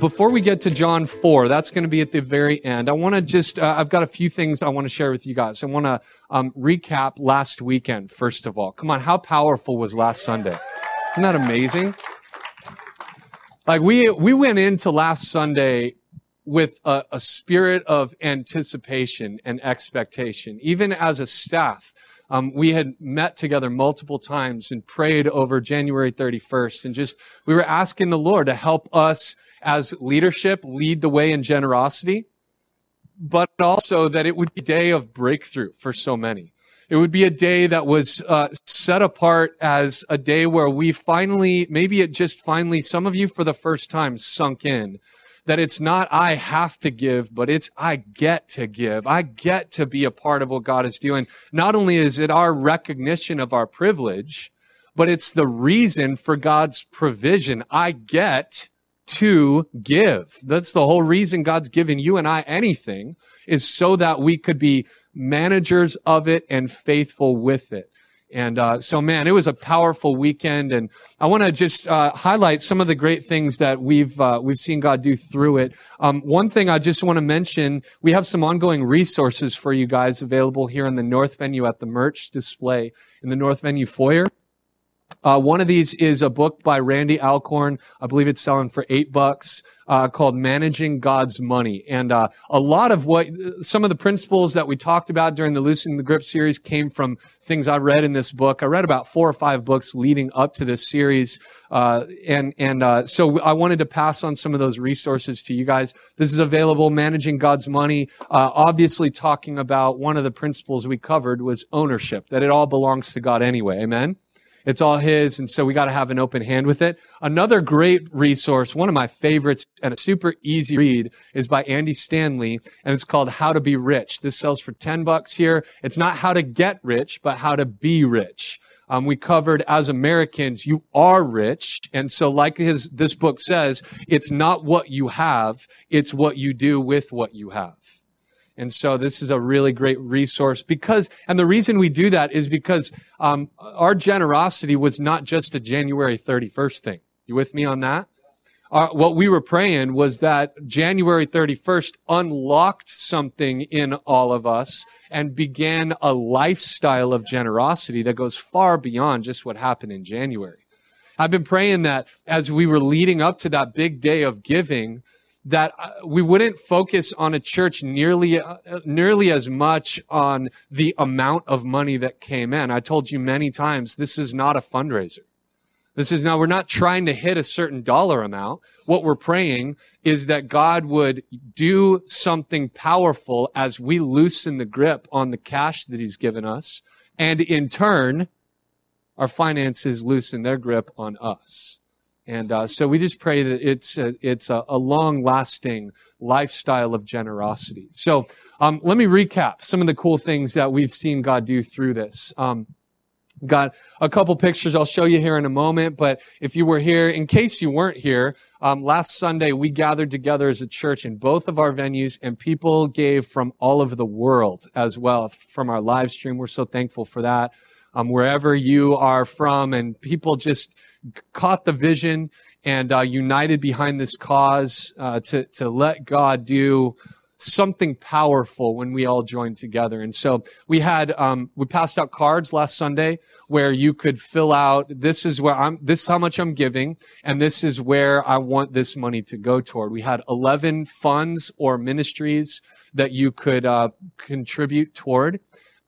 before we get to John 4, that's going to be at the very end. I want to just, uh, I've got a few things I want to share with you guys. I want to um, recap last weekend, first of all. Come on, how powerful was last Sunday? Isn't that amazing? Like we, we went into last Sunday with a, a spirit of anticipation and expectation, even as a staff. Um, we had met together multiple times and prayed over January 31st and just, we were asking the Lord to help us as leadership lead the way in generosity, but also that it would be a day of breakthrough for so many. It would be a day that was uh, set apart as a day where we finally, maybe it just finally, some of you for the first time sunk in that it's not I have to give, but it's I get to give. I get to be a part of what God is doing. Not only is it our recognition of our privilege, but it's the reason for God's provision. I get to give. That's the whole reason God's given you and I anything is so that we could be managers of it and faithful with it. And uh, so, man, it was a powerful weekend, and I want to just uh, highlight some of the great things that we've uh, we've seen God do through it. Um, one thing I just want to mention: we have some ongoing resources for you guys available here in the North Venue at the merch display in the North Venue foyer. Uh, one of these is a book by Randy Alcorn. I believe it's selling for eight bucks, uh, called Managing God's Money. And, uh, a lot of what, some of the principles that we talked about during the Loosening the Grip series came from things I read in this book. I read about four or five books leading up to this series. Uh, and, and, uh, so I wanted to pass on some of those resources to you guys. This is available, Managing God's Money. Uh, obviously talking about one of the principles we covered was ownership, that it all belongs to God anyway. Amen. It's all his. And so we got to have an open hand with it. Another great resource, one of my favorites and a super easy read is by Andy Stanley and it's called How to Be Rich. This sells for 10 bucks here. It's not how to get rich, but how to be rich. Um, we covered as Americans, you are rich. And so like his, this book says, it's not what you have, it's what you do with what you have. And so this is a really great resource because, and the reason we do that is because um, our generosity was not just a January 31st thing. You with me on that? Uh, what we were praying was that January 31st unlocked something in all of us and began a lifestyle of generosity that goes far beyond just what happened in January. I've been praying that as we were leading up to that big day of giving, that uh, we wouldn't focus on a church nearly uh, nearly as much on the amount of money that came in. I told you many times this is not a fundraiser. This is now we're not trying to hit a certain dollar amount. What we're praying is that God would do something powerful as we loosen the grip on the cash that he's given us and in turn our finances loosen their grip on us. And uh, so we just pray that it's a, it's a, a long lasting lifestyle of generosity. So um, let me recap some of the cool things that we've seen God do through this. Um, got a couple pictures I'll show you here in a moment, but if you were here, in case you weren't here, um, last Sunday we gathered together as a church in both of our venues and people gave from all over the world as well from our live stream. We're so thankful for that. Um, wherever you are from and people just caught the vision and uh, united behind this cause uh, to to let God do something powerful when we all joined together. And so we had um, we passed out cards last Sunday where you could fill out this is where I'm this is how much I'm giving and this is where I want this money to go toward. We had 11 funds or ministries that you could uh, contribute toward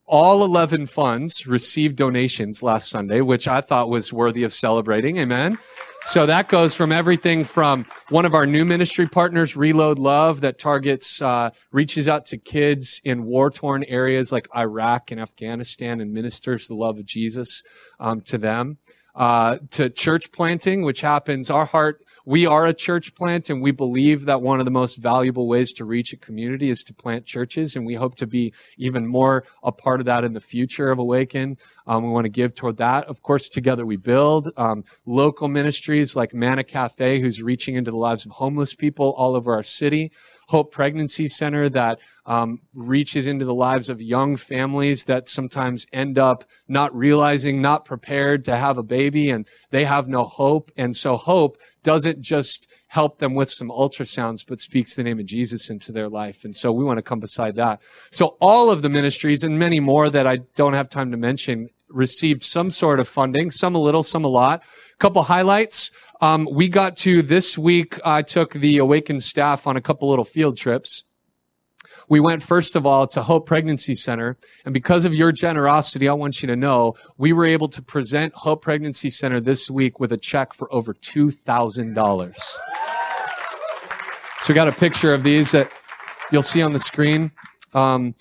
all 11 funds received donations last Sunday, which I thought was worthy of celebrating. Amen. So that goes from everything from one of our new ministry partners, Reload Love, that targets, uh, reaches out to kids in war torn areas like Iraq and Afghanistan and ministers the love of Jesus um, to them. Uh, to church planting, which happens, our heart we are a church plant and we believe that one of the most valuable ways to reach a community is to plant churches and we hope to be even more a part of that in the future of awaken um, we want to give toward that. Of course together we build. Um, local ministries like Manna cafe who's reaching into the lives of homeless people all over our city. Hope Pregnancy Center that um, reaches into the lives of young families that sometimes end up not realizing, not prepared to have a baby, and they have no hope. And so hope doesn't just help them with some ultrasounds, but speaks the name of Jesus into their life. And so we want to come beside that. So all of the ministries and many more that I don't have time to mention received some sort of funding, some a little, some a lot. A couple highlights. Um, we got to this week, I took the Awakened staff on a couple little field trips. We went first of all to Hope Pregnancy Center, and because of your generosity, I want you to know we were able to present Hope Pregnancy Center this week with a check for over two thousand dollars. So we got a picture of these that you'll see on the screen. Um,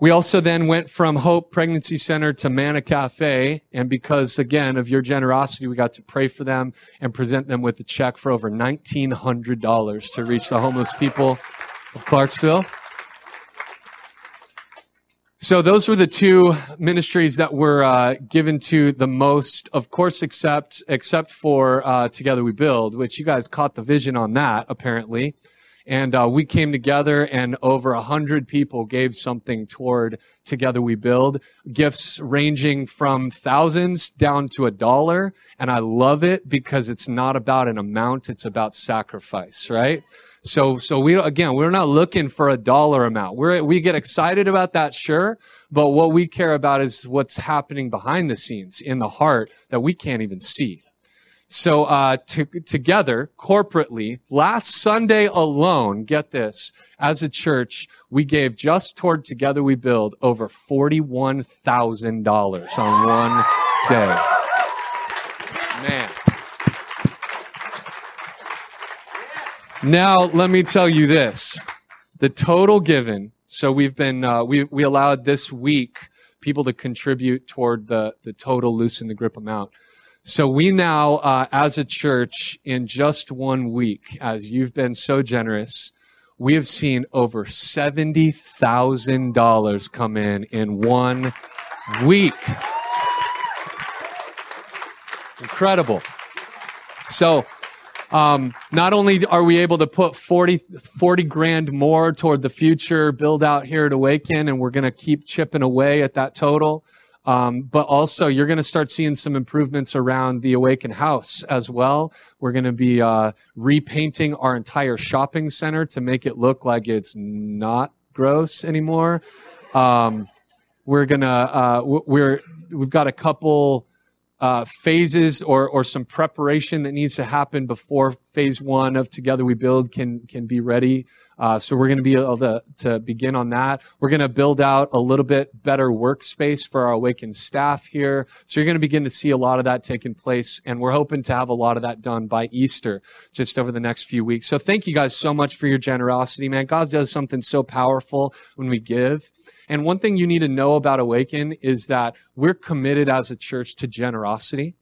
we also then went from Hope Pregnancy Center to Manna Cafe, and because again of your generosity, we got to pray for them and present them with a check for over nineteen hundred dollars to reach the homeless people of Clarksville. So those were the two ministries that were uh, given to the most, of course, except except for uh, Together We Build, which you guys caught the vision on that apparently, and uh, we came together and over a hundred people gave something toward Together We Build, gifts ranging from thousands down to a dollar, and I love it because it's not about an amount; it's about sacrifice, right? So, so we, again, we're not looking for a dollar amount. We're, we get excited about that, sure. But what we care about is what's happening behind the scenes in the heart that we can't even see. So, uh, to, together, corporately, last Sunday alone, get this, as a church, we gave just toward Together We Build over $41,000 on one day. Man. Now, let me tell you this. The total given, so we've been, uh, we, we allowed this week people to contribute toward the, the total loosen the grip amount. So we now, uh, as a church, in just one week, as you've been so generous, we have seen over $70,000 come in in one week. Incredible. So, um, not only are we able to put 40, 40 grand more toward the future build out here at Awaken, and we're going to keep chipping away at that total, um, but also you're going to start seeing some improvements around the Awaken house as well. We're going to be uh, repainting our entire shopping center to make it look like it's not gross anymore. Um, we're gonna uh, we're we've got a couple uh, phases or, or some preparation that needs to happen before phase one of Together We Build can, can be ready. Uh, so we're going to be able to, to begin on that. We're going to build out a little bit better workspace for our awakened staff here. So you're going to begin to see a lot of that taking place. And we're hoping to have a lot of that done by Easter, just over the next few weeks. So thank you guys so much for your generosity, man. God does something so powerful when we give. And one thing you need to know about Awaken is that we're committed as a church to generosity.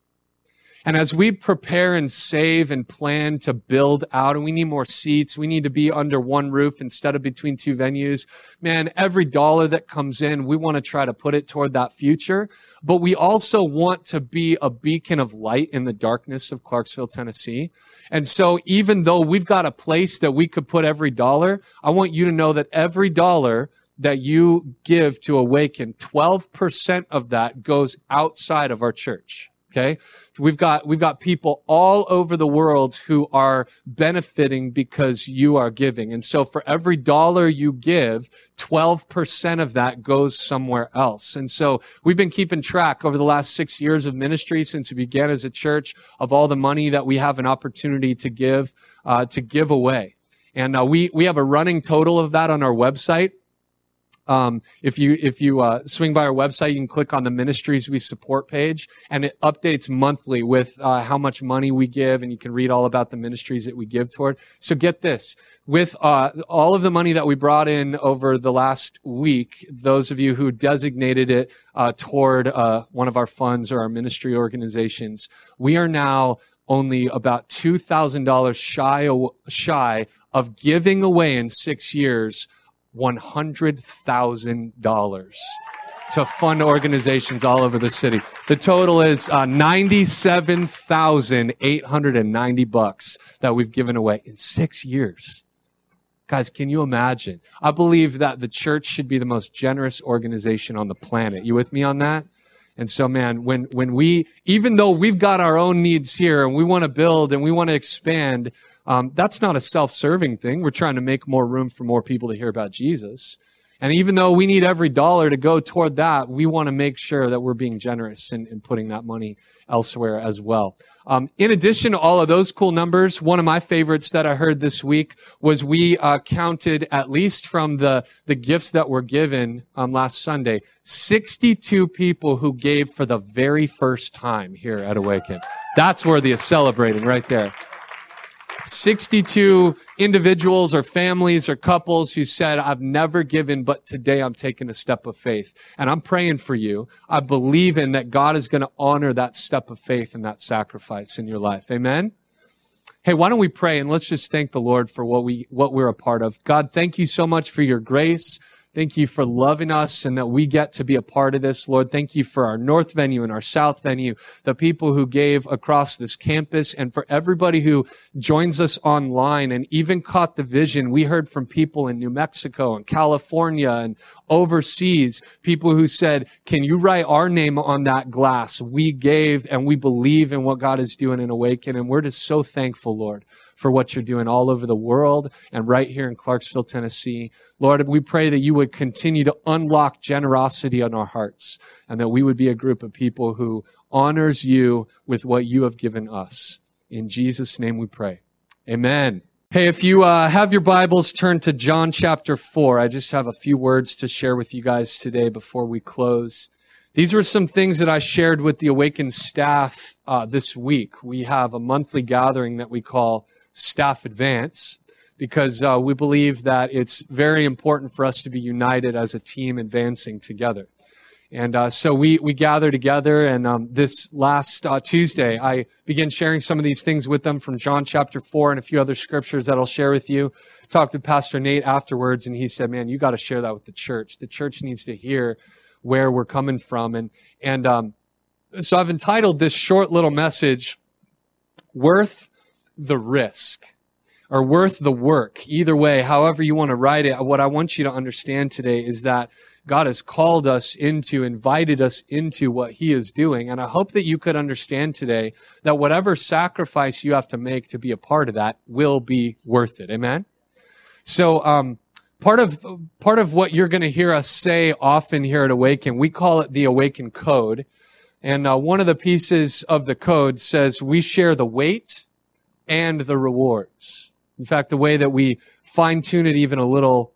And as we prepare and save and plan to build out, and we need more seats, we need to be under one roof instead of between two venues. Man, every dollar that comes in, we want to try to put it toward that future. But we also want to be a beacon of light in the darkness of Clarksville, Tennessee. And so even though we've got a place that we could put every dollar, I want you to know that every dollar that you give to Awaken, 12% of that goes outside of our church. Okay. We've got, we've got people all over the world who are benefiting because you are giving. And so for every dollar you give, 12% of that goes somewhere else. And so we've been keeping track over the last six years of ministry since we began as a church of all the money that we have an opportunity to give, uh, to give away. And uh, we, we have a running total of that on our website. Um, if you if you uh, swing by our website, you can click on the ministries we support page, and it updates monthly with uh, how much money we give, and you can read all about the ministries that we give toward. So get this: with uh, all of the money that we brought in over the last week, those of you who designated it uh, toward uh, one of our funds or our ministry organizations, we are now only about two thousand dollars shy shy of giving away in six years $100,000 to fund organizations all over the city. The total is uh, 97,890 bucks that we've given away in six years. Guys, can you imagine? I believe that the church should be the most generous organization on the planet. You with me on that? And so, man, when, when we, even though we've got our own needs here and we want to build and we want to expand, um, that's not a self-serving thing. We're trying to make more room for more people to hear about Jesus. And even though we need every dollar to go toward that, we want to make sure that we're being generous in, in putting that money elsewhere as well. Um, in addition to all of those cool numbers, one of my favorites that I heard this week was we uh, counted at least from the the gifts that were given um, last Sunday, 62 people who gave for the very first time here at Awaken. That's worthy of celebrating right there. 62 individuals or families or couples who said, I've never given, but today I'm taking a step of faith. And I'm praying for you. I believe in that God is going to honor that step of faith and that sacrifice in your life. Amen. Hey, why don't we pray and let's just thank the Lord for what we, what we're a part of. God, thank you so much for your grace. Thank you for loving us and that we get to be a part of this, Lord. Thank you for our North venue and our South venue, the people who gave across this campus and for everybody who joins us online and even caught the vision. We heard from people in New Mexico and California and overseas, people who said, can you write our name on that glass? We gave and we believe in what God is doing in Awaken. And we're just so thankful, Lord for what you're doing all over the world and right here in Clarksville, Tennessee. Lord, we pray that you would continue to unlock generosity in our hearts and that we would be a group of people who honors you with what you have given us. In Jesus' name we pray. Amen. Hey, if you uh, have your Bibles, turn to John chapter 4. I just have a few words to share with you guys today before we close. These were some things that I shared with the Awakened staff uh, this week. We have a monthly gathering that we call staff advance because uh, we believe that it's very important for us to be united as a team advancing together. And uh, so we, we gather together, and um, this last uh, Tuesday, I began sharing some of these things with them from John chapter 4 and a few other scriptures that I'll share with you. Talked to Pastor Nate afterwards, and he said, Man, you got to share that with the church. The church needs to hear where we're coming from. And, and um, so I've entitled this short little message, Worth the risk or worth the work. Either way, however you want to write it, what I want you to understand today is that God has called us into, invited us into what He is doing. And I hope that you could understand today that whatever sacrifice you have to make to be a part of that will be worth it. Amen? So, um, part of, part of what you're going to hear us say often here at Awaken, we call it the Awaken Code. And uh, one of the pieces of the code says we share the weight and the rewards. In fact, the way that we fine tune it even a little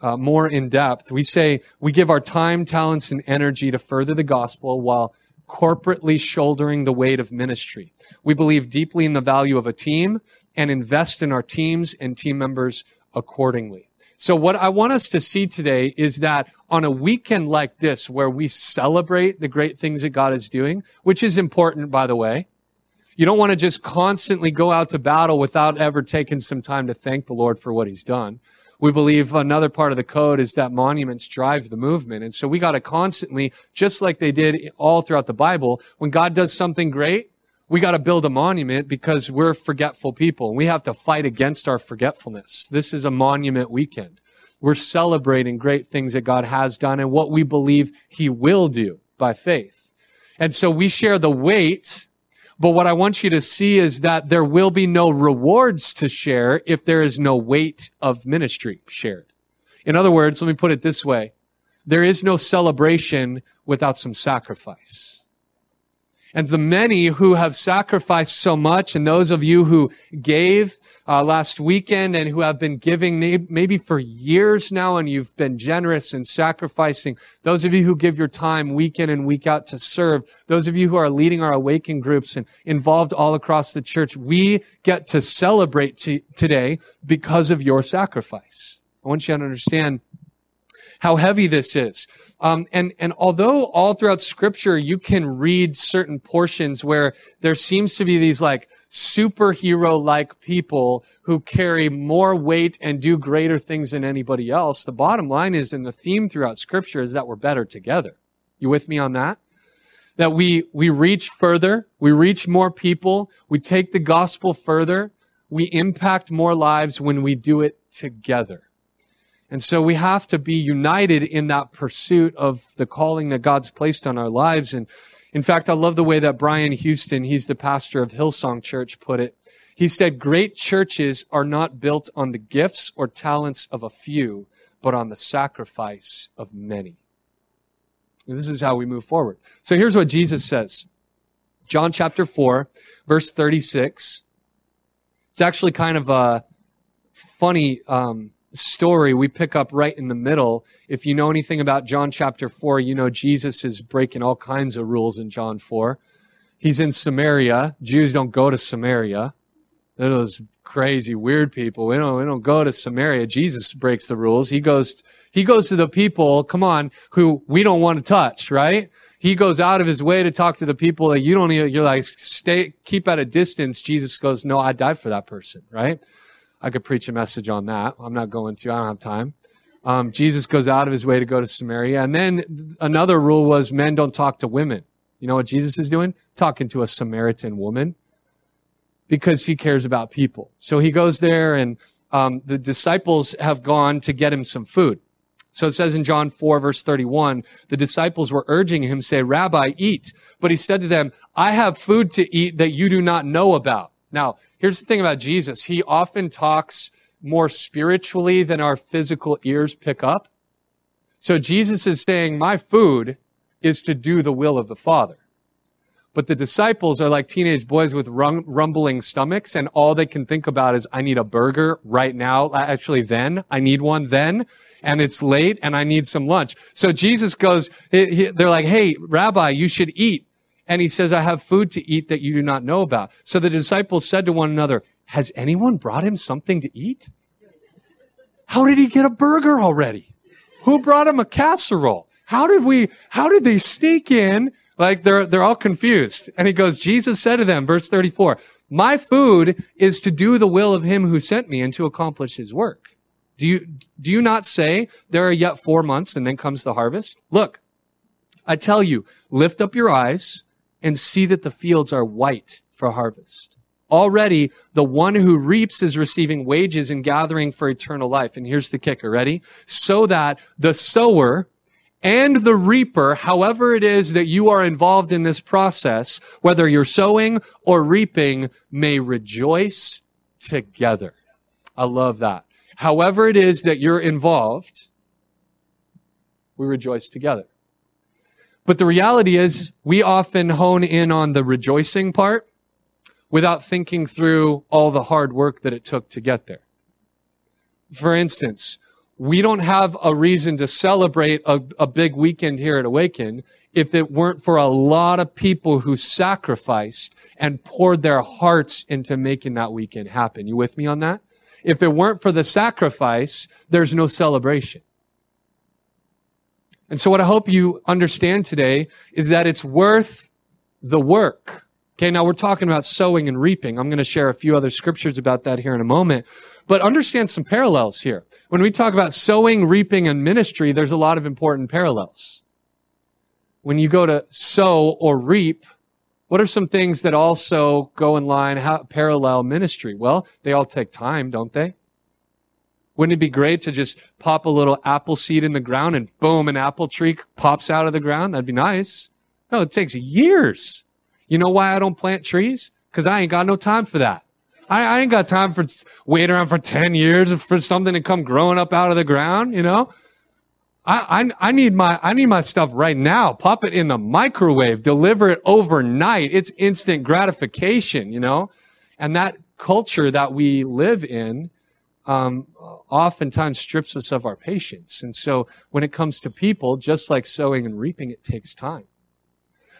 uh, more in depth, we say we give our time, talents, and energy to further the gospel while corporately shouldering the weight of ministry. We believe deeply in the value of a team and invest in our teams and team members accordingly. So what I want us to see today is that on a weekend like this, where we celebrate the great things that God is doing, which is important, by the way, you don't want to just constantly go out to battle without ever taking some time to thank the Lord for what he's done. We believe another part of the code is that monuments drive the movement. And so we got to constantly, just like they did all throughout the Bible, when God does something great, we got to build a monument because we're forgetful people. We have to fight against our forgetfulness. This is a monument weekend. We're celebrating great things that God has done and what we believe he will do by faith. And so we share the weight but what I want you to see is that there will be no rewards to share if there is no weight of ministry shared. In other words, let me put it this way. There is no celebration without some sacrifice. And the many who have sacrificed so much and those of you who gave uh, last weekend and who have been giving maybe for years now and you've been generous and sacrificing. Those of you who give your time week in and week out to serve. Those of you who are leading our awaken groups and involved all across the church. We get to celebrate t- today because of your sacrifice. I want you to understand how heavy this is. Um, and and although all throughout Scripture you can read certain portions where there seems to be these like superhero-like people who carry more weight and do greater things than anybody else, the bottom line is, and the theme throughout Scripture is that we're better together. You with me on that? That we we reach further, we reach more people, we take the gospel further, we impact more lives when we do it together. And so we have to be united in that pursuit of the calling that God's placed on our lives. And in fact, I love the way that Brian Houston, he's the pastor of Hillsong Church, put it. He said, great churches are not built on the gifts or talents of a few, but on the sacrifice of many. And this is how we move forward. So here's what Jesus says. John chapter 4, verse 36. It's actually kind of a funny um, story we pick up right in the middle. If you know anything about John chapter 4, you know Jesus is breaking all kinds of rules in John 4. He's in Samaria. Jews don't go to Samaria. They're those crazy, weird people. We don't, we don't go to Samaria. Jesus breaks the rules. He goes, he goes to the people, come on, who we don't want to touch, right? He goes out of his way to talk to the people that you don't even, you're like, stay, keep at a distance. Jesus goes, no, I died for that person, right? I could preach a message on that. I'm not going to. I don't have time. Um, Jesus goes out of his way to go to Samaria. And then another rule was men don't talk to women. You know what Jesus is doing? Talking to a Samaritan woman because he cares about people. So he goes there and um, the disciples have gone to get him some food. So it says in John 4 verse 31, the disciples were urging him, say, Rabbi, eat. But he said to them, I have food to eat that you do not know about. Now, Here's the thing about Jesus. He often talks more spiritually than our physical ears pick up. So Jesus is saying, my food is to do the will of the Father. But the disciples are like teenage boys with rumbling stomachs and all they can think about is, I need a burger right now. Actually, then I need one then and it's late and I need some lunch. So Jesus goes, they're like, Hey, rabbi, you should eat. And he says, I have food to eat that you do not know about. So the disciples said to one another, has anyone brought him something to eat? How did he get a burger already? Who brought him a casserole? How did we, how did they sneak in? Like they're, they're all confused. And he goes, Jesus said to them, verse 34, my food is to do the will of him who sent me and to accomplish his work. Do you, do you not say there are yet four months and then comes the harvest? Look, I tell you, lift up your eyes and see that the fields are white for harvest. Already, the one who reaps is receiving wages and gathering for eternal life. And here's the kicker. Ready? So that the sower and the reaper, however it is that you are involved in this process, whether you're sowing or reaping, may rejoice together. I love that. However it is that you're involved, we rejoice together. But the reality is we often hone in on the rejoicing part without thinking through all the hard work that it took to get there. For instance, we don't have a reason to celebrate a, a big weekend here at Awaken if it weren't for a lot of people who sacrificed and poured their hearts into making that weekend happen. You with me on that? If it weren't for the sacrifice, there's no celebration. And so what I hope you understand today is that it's worth the work. Okay, now we're talking about sowing and reaping. I'm going to share a few other scriptures about that here in a moment. But understand some parallels here. When we talk about sowing, reaping, and ministry, there's a lot of important parallels. When you go to sow or reap, what are some things that also go in line, how, parallel ministry? Well, they all take time, don't they? Wouldn't it be great to just pop a little apple seed in the ground and boom, an apple tree pops out of the ground? That'd be nice. No, it takes years. You know why I don't plant trees? Cause I ain't got no time for that. I, I ain't got time for waiting around for 10 years for something to come growing up out of the ground, you know? I, I, I need my, I need my stuff right now. Pop it in the microwave, deliver it overnight. It's instant gratification, you know? And that culture that we live in, um, oftentimes strips us of our patience. And so when it comes to people, just like sowing and reaping, it takes time.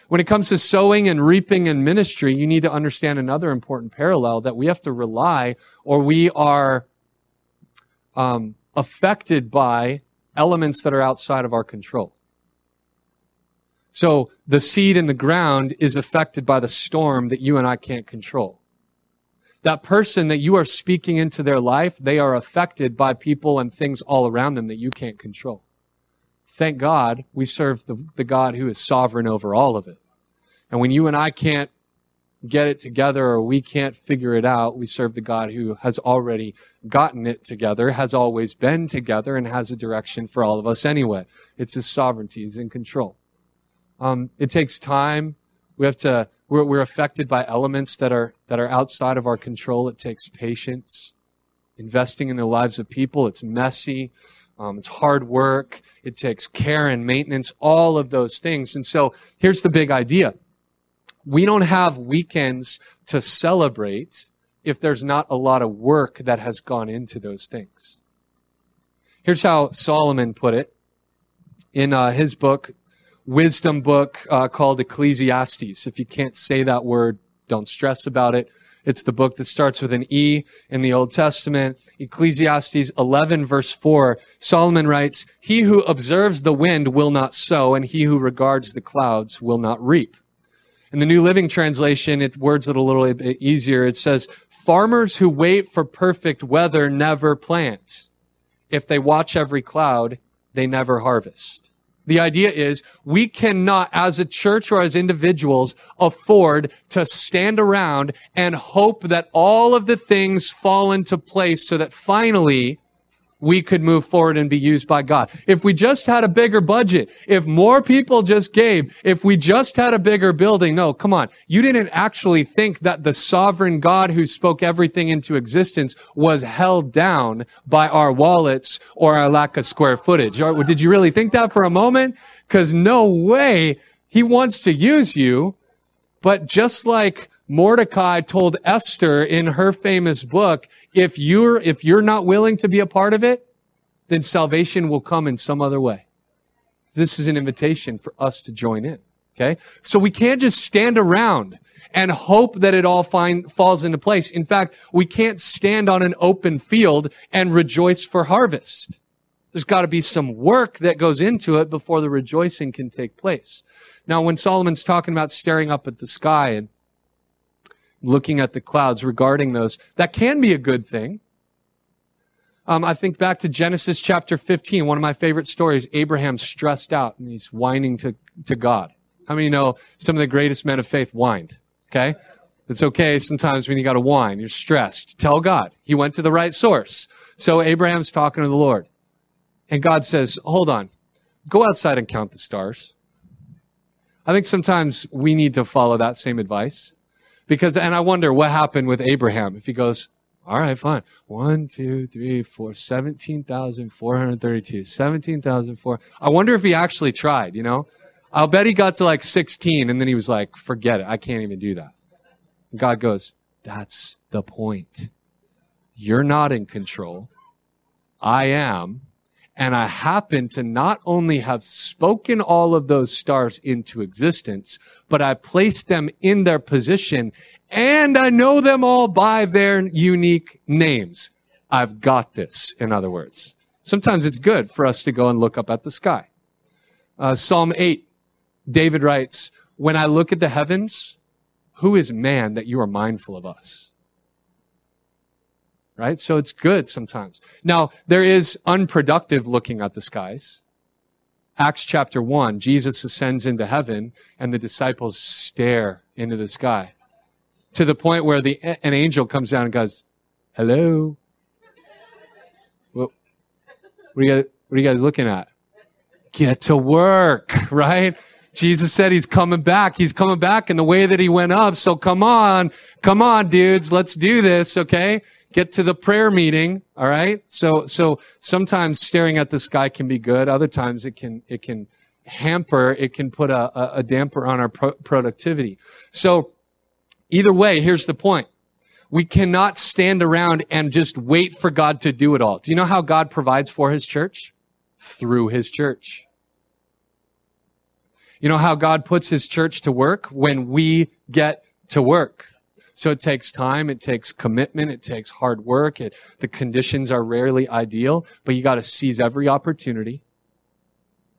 When it comes to sowing and reaping in ministry, you need to understand another important parallel that we have to rely or we are um, affected by elements that are outside of our control. So the seed in the ground is affected by the storm that you and I can't control that person that you are speaking into their life, they are affected by people and things all around them that you can't control. Thank God we serve the, the God who is sovereign over all of it. And when you and I can't get it together or we can't figure it out. We serve the God who has already gotten it together, has always been together, and has a direction for all of us anyway. It's His sovereignty. He's in control. Um, it takes time. We have to, we're, we're affected by elements that are, that are outside of our control. It takes patience. Investing in the lives of people, it's messy. Um, it's hard work. It takes care and maintenance, all of those things. And so here's the big idea. We don't have weekends to celebrate if there's not a lot of work that has gone into those things. Here's how Solomon put it in uh, his book, wisdom book uh, called Ecclesiastes. If you can't say that word, don't stress about it. It's the book that starts with an E in the Old Testament. Ecclesiastes 11 verse 4, Solomon writes, He who observes the wind will not sow, and he who regards the clouds will not reap. In the New Living Translation, it words it a little bit easier. It says, Farmers who wait for perfect weather never plant. If they watch every cloud, they never harvest. The idea is we cannot, as a church or as individuals, afford to stand around and hope that all of the things fall into place so that finally we could move forward and be used by God. If we just had a bigger budget, if more people just gave, if we just had a bigger building, no, come on. You didn't actually think that the sovereign God who spoke everything into existence was held down by our wallets or our lack of square footage. Did you really think that for a moment? Cause no way he wants to use you. But just like Mordecai told Esther in her famous book, if you're, if you're not willing to be a part of it, then salvation will come in some other way. This is an invitation for us to join in. Okay. So we can't just stand around and hope that it all find, falls into place. In fact, we can't stand on an open field and rejoice for harvest. There's got to be some work that goes into it before the rejoicing can take place. Now, when Solomon's talking about staring up at the sky and looking at the clouds regarding those. That can be a good thing. Um, I think back to Genesis chapter 15, one of my favorite stories. Abraham's stressed out and he's whining to, to God. How many know some of the greatest men of faith whined? Okay? It's okay sometimes when you got to whine, you're stressed. Tell God. He went to the right source. So Abraham's talking to the Lord. And God says, hold on. Go outside and count the stars. I think sometimes we need to follow that same advice. Because, and I wonder what happened with Abraham. If he goes, all right, fine. One, two, three, four, 17,432. 17,004. I wonder if he actually tried, you know? I'll bet he got to like 16 and then he was like, forget it. I can't even do that. God goes, that's the point. You're not in control. I am. And I happen to not only have spoken all of those stars into existence, but I placed them in their position and I know them all by their unique names. I've got this, in other words. Sometimes it's good for us to go and look up at the sky. Uh, Psalm 8, David writes, When I look at the heavens, who is man that you are mindful of us? Right? So it's good sometimes. Now, there is unproductive looking at the skies. Acts chapter 1, Jesus ascends into heaven and the disciples stare into the sky to the point where the, an angel comes down and goes, hello? What, are you guys, what are you guys looking at? Get to work, right? Jesus said he's coming back. He's coming back in the way that he went up. So come on, come on, dudes. Let's do this. Okay get to the prayer meeting. All right. So, so sometimes staring at the sky can be good. Other times it can, it can hamper, it can put a, a damper on our pro- productivity. So either way, here's the point. We cannot stand around and just wait for God to do it all. Do you know how God provides for his church? Through his church. You know how God puts his church to work? When we get to work. So it takes time, it takes commitment, it takes hard work. It, the conditions are rarely ideal, but you got to seize every opportunity.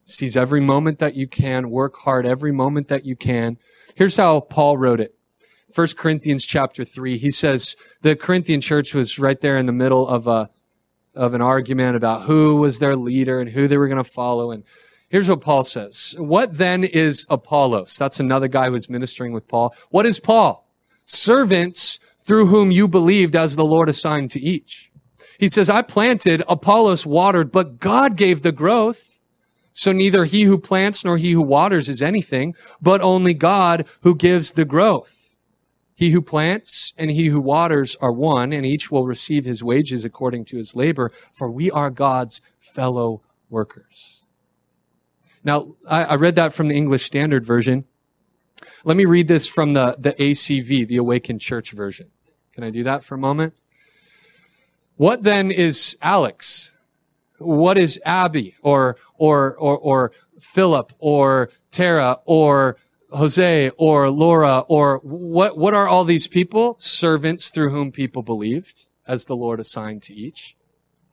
Seize every moment that you can, work hard every moment that you can. Here's how Paul wrote it. 1 Corinthians chapter 3, he says the Corinthian church was right there in the middle of a of an argument about who was their leader and who they were going to follow and Here's what Paul says. What then is Apollos? That's another guy who's ministering with Paul. What is Paul? Servants through whom you believed as the Lord assigned to each. He says, I planted, Apollos watered, but God gave the growth. So neither he who plants nor he who waters is anything, but only God who gives the growth. He who plants and he who waters are one, and each will receive his wages according to his labor, for we are God's fellow workers. Now, I, read that from the English Standard Version. Let me read this from the, the ACV, the Awakened Church version. Can I do that for a moment? What then is Alex? What is Abby or, or, or, or Philip or Tara or Jose or Laura or what, what are all these people? Servants through whom people believed as the Lord assigned to each,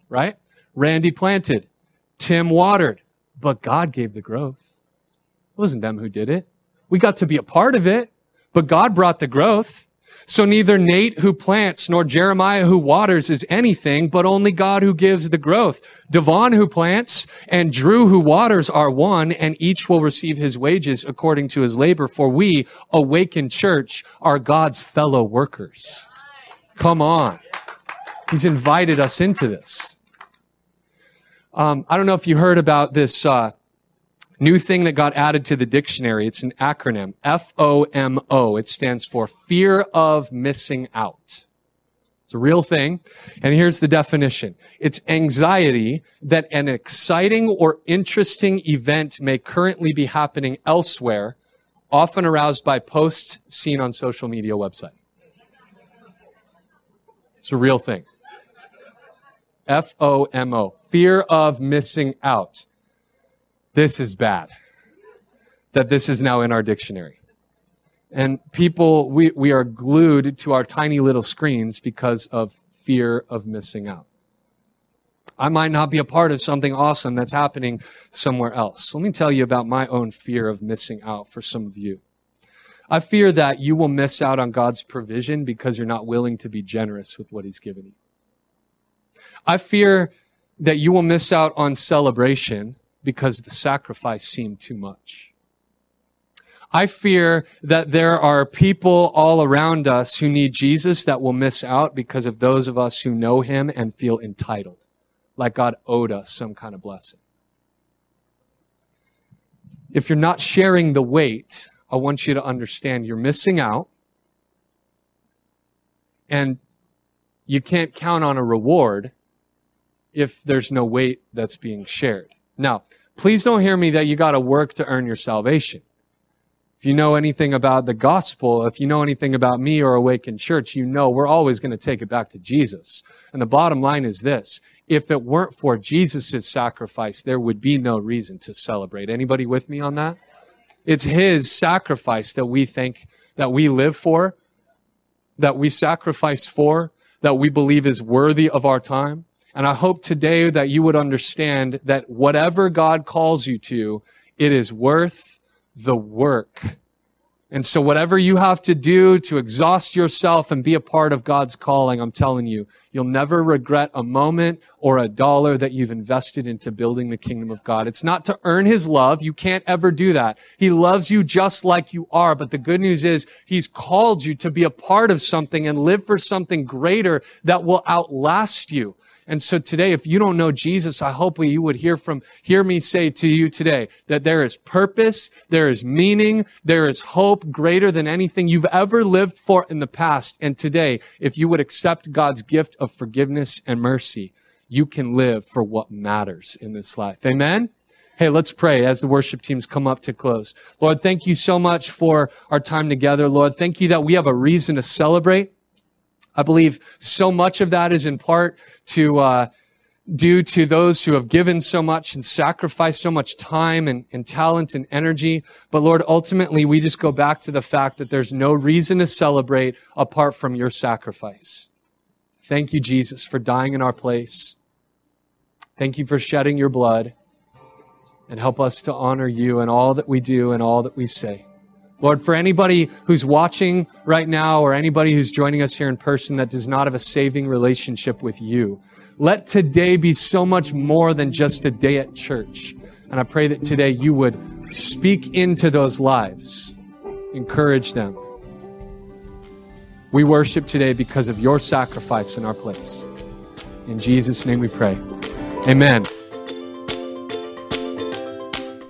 right? Randy planted, Tim watered, but God gave the growth. It wasn't them who did it. We got to be a part of it, but God brought the growth. So neither Nate who plants nor Jeremiah who waters is anything, but only God who gives the growth. Devon who plants and Drew who waters are one, and each will receive his wages according to his labor. For we, awakened church, are God's fellow workers. Come on. He's invited us into this. Um, I don't know if you heard about this uh, new thing that got added to the dictionary. It's an acronym, F-O-M-O. It stands for fear of missing out. It's a real thing. And here's the definition. It's anxiety that an exciting or interesting event may currently be happening elsewhere, often aroused by posts seen on social media website. It's a real thing. F-O-M-O. Fear of missing out. This is bad. That this is now in our dictionary. And people, we, we are glued to our tiny little screens because of fear of missing out. I might not be a part of something awesome that's happening somewhere else. Let me tell you about my own fear of missing out for some of you. I fear that you will miss out on God's provision because you're not willing to be generous with what He's given you. I fear that you will miss out on celebration because the sacrifice seemed too much. I fear that there are people all around us who need Jesus that will miss out because of those of us who know him and feel entitled, like God owed us some kind of blessing. If you're not sharing the weight, I want you to understand you're missing out and you can't count on a reward if there's no weight that's being shared. Now, please don't hear me that you got to work to earn your salvation. If you know anything about the gospel, if you know anything about me or Awakened Church, you know we're always going to take it back to Jesus. And the bottom line is this. If it weren't for Jesus' sacrifice, there would be no reason to celebrate. Anybody with me on that? It's His sacrifice that we think, that we live for, that we sacrifice for, that we believe is worthy of our time. And I hope today that you would understand that whatever God calls you to, it is worth the work. And so whatever you have to do to exhaust yourself and be a part of God's calling, I'm telling you, you'll never regret a moment or a dollar that you've invested into building the kingdom of God. It's not to earn his love. You can't ever do that. He loves you just like you are. But the good news is he's called you to be a part of something and live for something greater that will outlast you. And so today, if you don't know Jesus, I hope you would hear from, hear me say to you today that there is purpose, there is meaning, there is hope greater than anything you've ever lived for in the past. And today, if you would accept God's gift of forgiveness and mercy, you can live for what matters in this life. Amen? Hey, let's pray as the worship teams come up to close. Lord, thank you so much for our time together. Lord, thank you that we have a reason to celebrate. I believe so much of that is in part to uh, due to those who have given so much and sacrificed so much time and, and talent and energy. But Lord, ultimately, we just go back to the fact that there's no reason to celebrate apart from your sacrifice. Thank you, Jesus, for dying in our place. Thank you for shedding your blood. And help us to honor you in all that we do and all that we say. Lord, for anybody who's watching right now or anybody who's joining us here in person that does not have a saving relationship with you, let today be so much more than just a day at church. And I pray that today you would speak into those lives, encourage them, We worship today because of your sacrifice in our place. In Jesus' name we pray. Amen.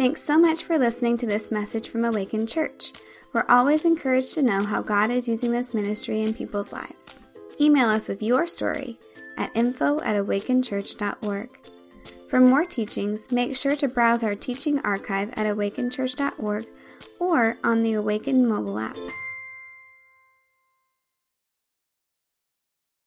Thanks so much for listening to this message from Awaken Church. We're always encouraged to know how God is using this ministry in people's lives. Email us with your story at info at awakenchurch.org. For more teachings, make sure to browse our teaching archive at awakenchurch.org or on the Awaken mobile app.